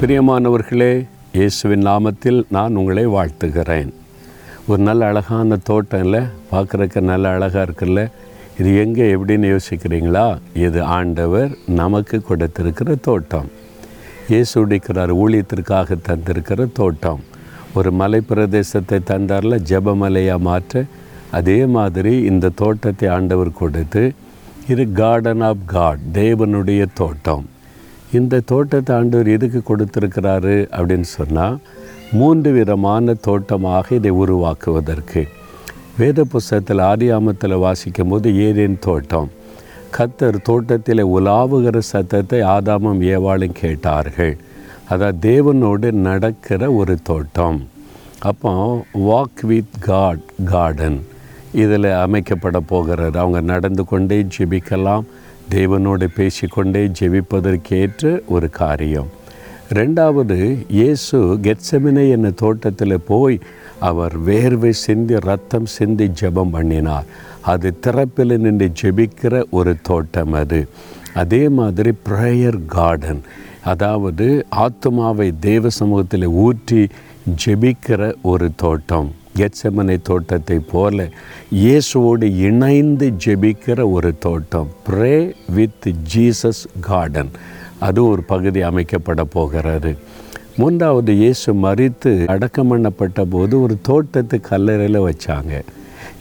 பிரியமானவர்களே இயேசுவின் நாமத்தில் நான் உங்களை வாழ்த்துகிறேன். ஒரு நல்ல அழகான தோட்டம் இல்லை நல்ல அழகாக இருக்குல்ல? இது எங்கே எப்படின்னு யோசிக்கிறீங்களா? இது ஆண்டவர் நமக்கு கொடுத்திருக்கிற தோட்டம். இயேசு உடிக்கிறார் ஊழியத்திற்காக தந்திருக்கிற தோட்டம். ஒரு மலை பிரதேசத்தை தந்தார்ல ஜெபமலையாக மாற்ற அதே மாதிரி இந்த தோட்டத்தை ஆண்டவர் கொடுத்து இது கார்டன் ஆஃப் காட் தேவனுடைய தோட்டம். இந்த தோட்டத்தை ஆண்டவர் எதுக்கு கொடுத்துருக்கிறாரு அப்படின்னு சொன்னால் மூன்று விதமான தோட்டமாக இதை உருவாக்குவதற்கு. வேத புஸ்தகத்தில் ஆதியாமத்தில் வாசிக்கும் போது ஏதேன் தோட்டம். கத்தர் தோட்டத்தில் உலாவுகிற சத்தத்தை ஆதாமும் ஏவாளும் கேட்டார்கள். அதாவது தேவனோடு நடக்கிற ஒரு தோட்டம். அப்போ வாக் வித் காட் கார்டன் இதில் அமைக்கப்பட போகிறது. அவங்க நடந்து கொண்டே ஜிபிக்கலாம். தேவனோடு பேசிக்கொண்டே ஜெபிப்பதற்கேற்ற ஒரு காரியம். ரெண்டாவது இயேசு கெட்சமினை என்ன தோட்டத்தில் போய் அவர் வேர்வை சிந்தி ரத்தம் சிந்தி ஜெபம் பண்ணினார். அது திறப்பில் நின்று ஜெபிக்கிற ஒரு தோட்டம் அது. அதே மாதிரி ப்ரேயர் கார்டன் அதாவது ஆத்மாவை தேவ சமூகத்தில் ஊற்றி ஜெபிக்கிற ஒரு தோட்டம். கெட்சமனை தோட்டத்தை போல இயேசுவோடு இணைந்து ஜெபிக்கிற ஒரு தோட்டம். ப்ரே வித் ஜீசஸ் கார்டன் அது ஒரு பகுதி அமைக்கப்பட போகிறது. மூன்றாவது இயேசு மறித்து அடக்கம் பண்ணப்பட்ட போது ஒரு தோட்டத்து கல்லறையில் வச்சாங்க.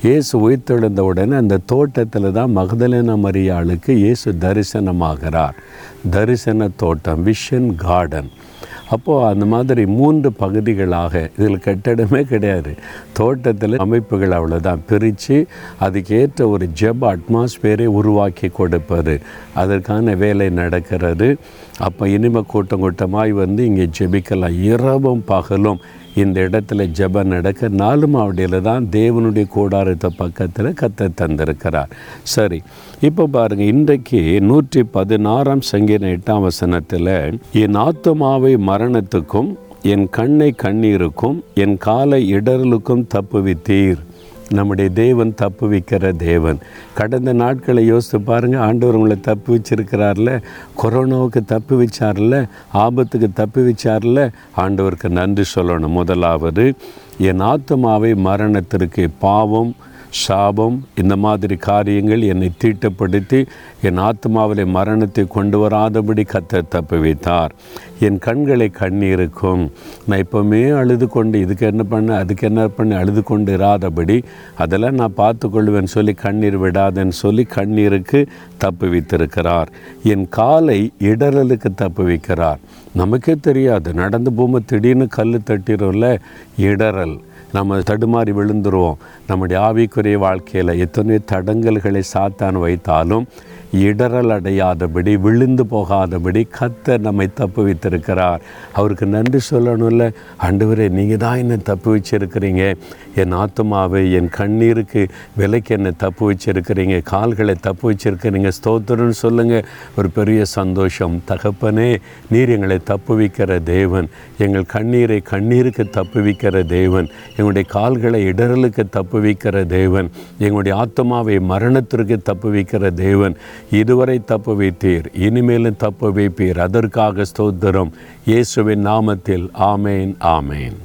இயேசு உயிர்த்தெழுந்த உடனே அந்த தோட்டத்தில் தான் மகதலின மரியாளுக்கு இயேசு தரிசனமாகிறார். தரிசன தோட்டம் விஷன் கார்டன் அப்போது அந்த மாதிரி மூன்று பகுதிகளாக இதில் கட்டடமே கிடையாது. தோட்டத்தில் அமைப்புகள் அவ்வளோதான் பிரித்து அதுக்கேற்ற ஒரு ஜெப் அட்மாஸ்பியரை உருவாக்கி கொடுப்பது. அதற்கான வேலை நடக்கிறது. அப்போ இனிமே கூட்டம் கூட்டமாய் வந்து இங்கே ஜெபிக்கலாம். இரவும் பகலும் இந்த இடத்துல ஜப நடக்க நாலு மாவடியில் தான் தேவனுடைய கூடாரத்தை பக்கத்தில் கத்த தந்திருக்கிறார். சரி இப்போ பாருங்கள் இன்றைக்கு நூற்றி பதினாறாம் சங்கீத எட்டாம் வசனத்தில் என் ஆத்துமாவை மரணத்துக்கும் என் கண்ணை கண்ணீருக்கும் என் காலை இடரலுக்கும் தப்புவித்தீர். நம்முடைய தேவன் தப்பு வைக்கிற தேவன். கடந்த நாட்களை யோசித்து பாருங்கள் ஆண்டவர் உங்களை தப்பு வச்சிருக்கிறார்ல கொரோனாவுக்கு தப்பு வச்சார்ல ஆபத்துக்கு தப்பு வச்சார்ல ஆண்டவருக்கு நன்றி சொல்லணும். முதலாவது என் ஆத்மாவை மரணத்திற்கு பாவம் சாபம் இந்த மாதிரி காரியங்கள் என்னை தீட்டப்படுத்தி என் ஆத்மாவிலே மரணத்தை கொண்டு வராதபடி கத்த தப்பு வைத்தார். என் கண்களை கண்ணீருக்கும். நான் எப்போவுமே அழுது கொண்டு இதுக்கு என்ன பண்ண அதுக்கு என்ன பண்ண அழுது கொண்டு இராதபடி அதெல்லாம் நான் பார்த்து கொள்வேன் சொல்லி கண்ணீர் விடாதேன்னு சொல்லி கண்ணீருக்கு தப்பு வைத்திருக்கிறார். என் காலை இடரலுக்கு தப்பு வைக்கிறார். நமக்கே தெரியாது நடந்து போகும்போது திடீர்னு கல் தட்டிடும்ல இடரல் நம்ம தடுமாறி விழுந்துருவோம். நம்முடைய ஆவிக்குரிய வாழ்க்கையில் எத்தனை தடங்கல்களை சாத்தான் வைத்தாலும் இடரல் அடையாதபடி விழுந்து போகாதபடி கத்த நம்மை தப்பு வைத்திருக்கிறார். அவருக்கு நன்றி சொல்லணும்ல. ஆண்டவரே நீங்கள் தான் என்னை தப்பு வச்சிருக்கிறீங்க. என் ஆத்மாவை என் கண்ணீருக்கு விலைக்கு என்னை தப்பு வச்சிருக்கிறீங்க. கால்களை தப்பு வச்சிருக்கிறீங்க. ஸ்தோத்திரம்னு சொல்லுங்கள் ஒரு பெரிய சந்தோஷம். தகப்பனே நீர் எங்களை தப்பு வைக்கிற தேவன். எங்கள் கண்ணீரை கண்ணீருக்கு தப்பு வைக்கிற தேவன். எங்களுடைய கால்களை இடரலுக்கு தப்பு வைக்கிற தேவன் எங்களுடைய ஆத்மாவை மரணத்திற்கு தப்பு வைக்கிற தேவன் இதுவரை தப்பு வைத்தீர் இனிமேலும் தப்பு வைப்பீர். அதற்காக ஸ்தோத்திரம். இயேசுவின் நாமத்தில் ஆமேன் ஆமேன்.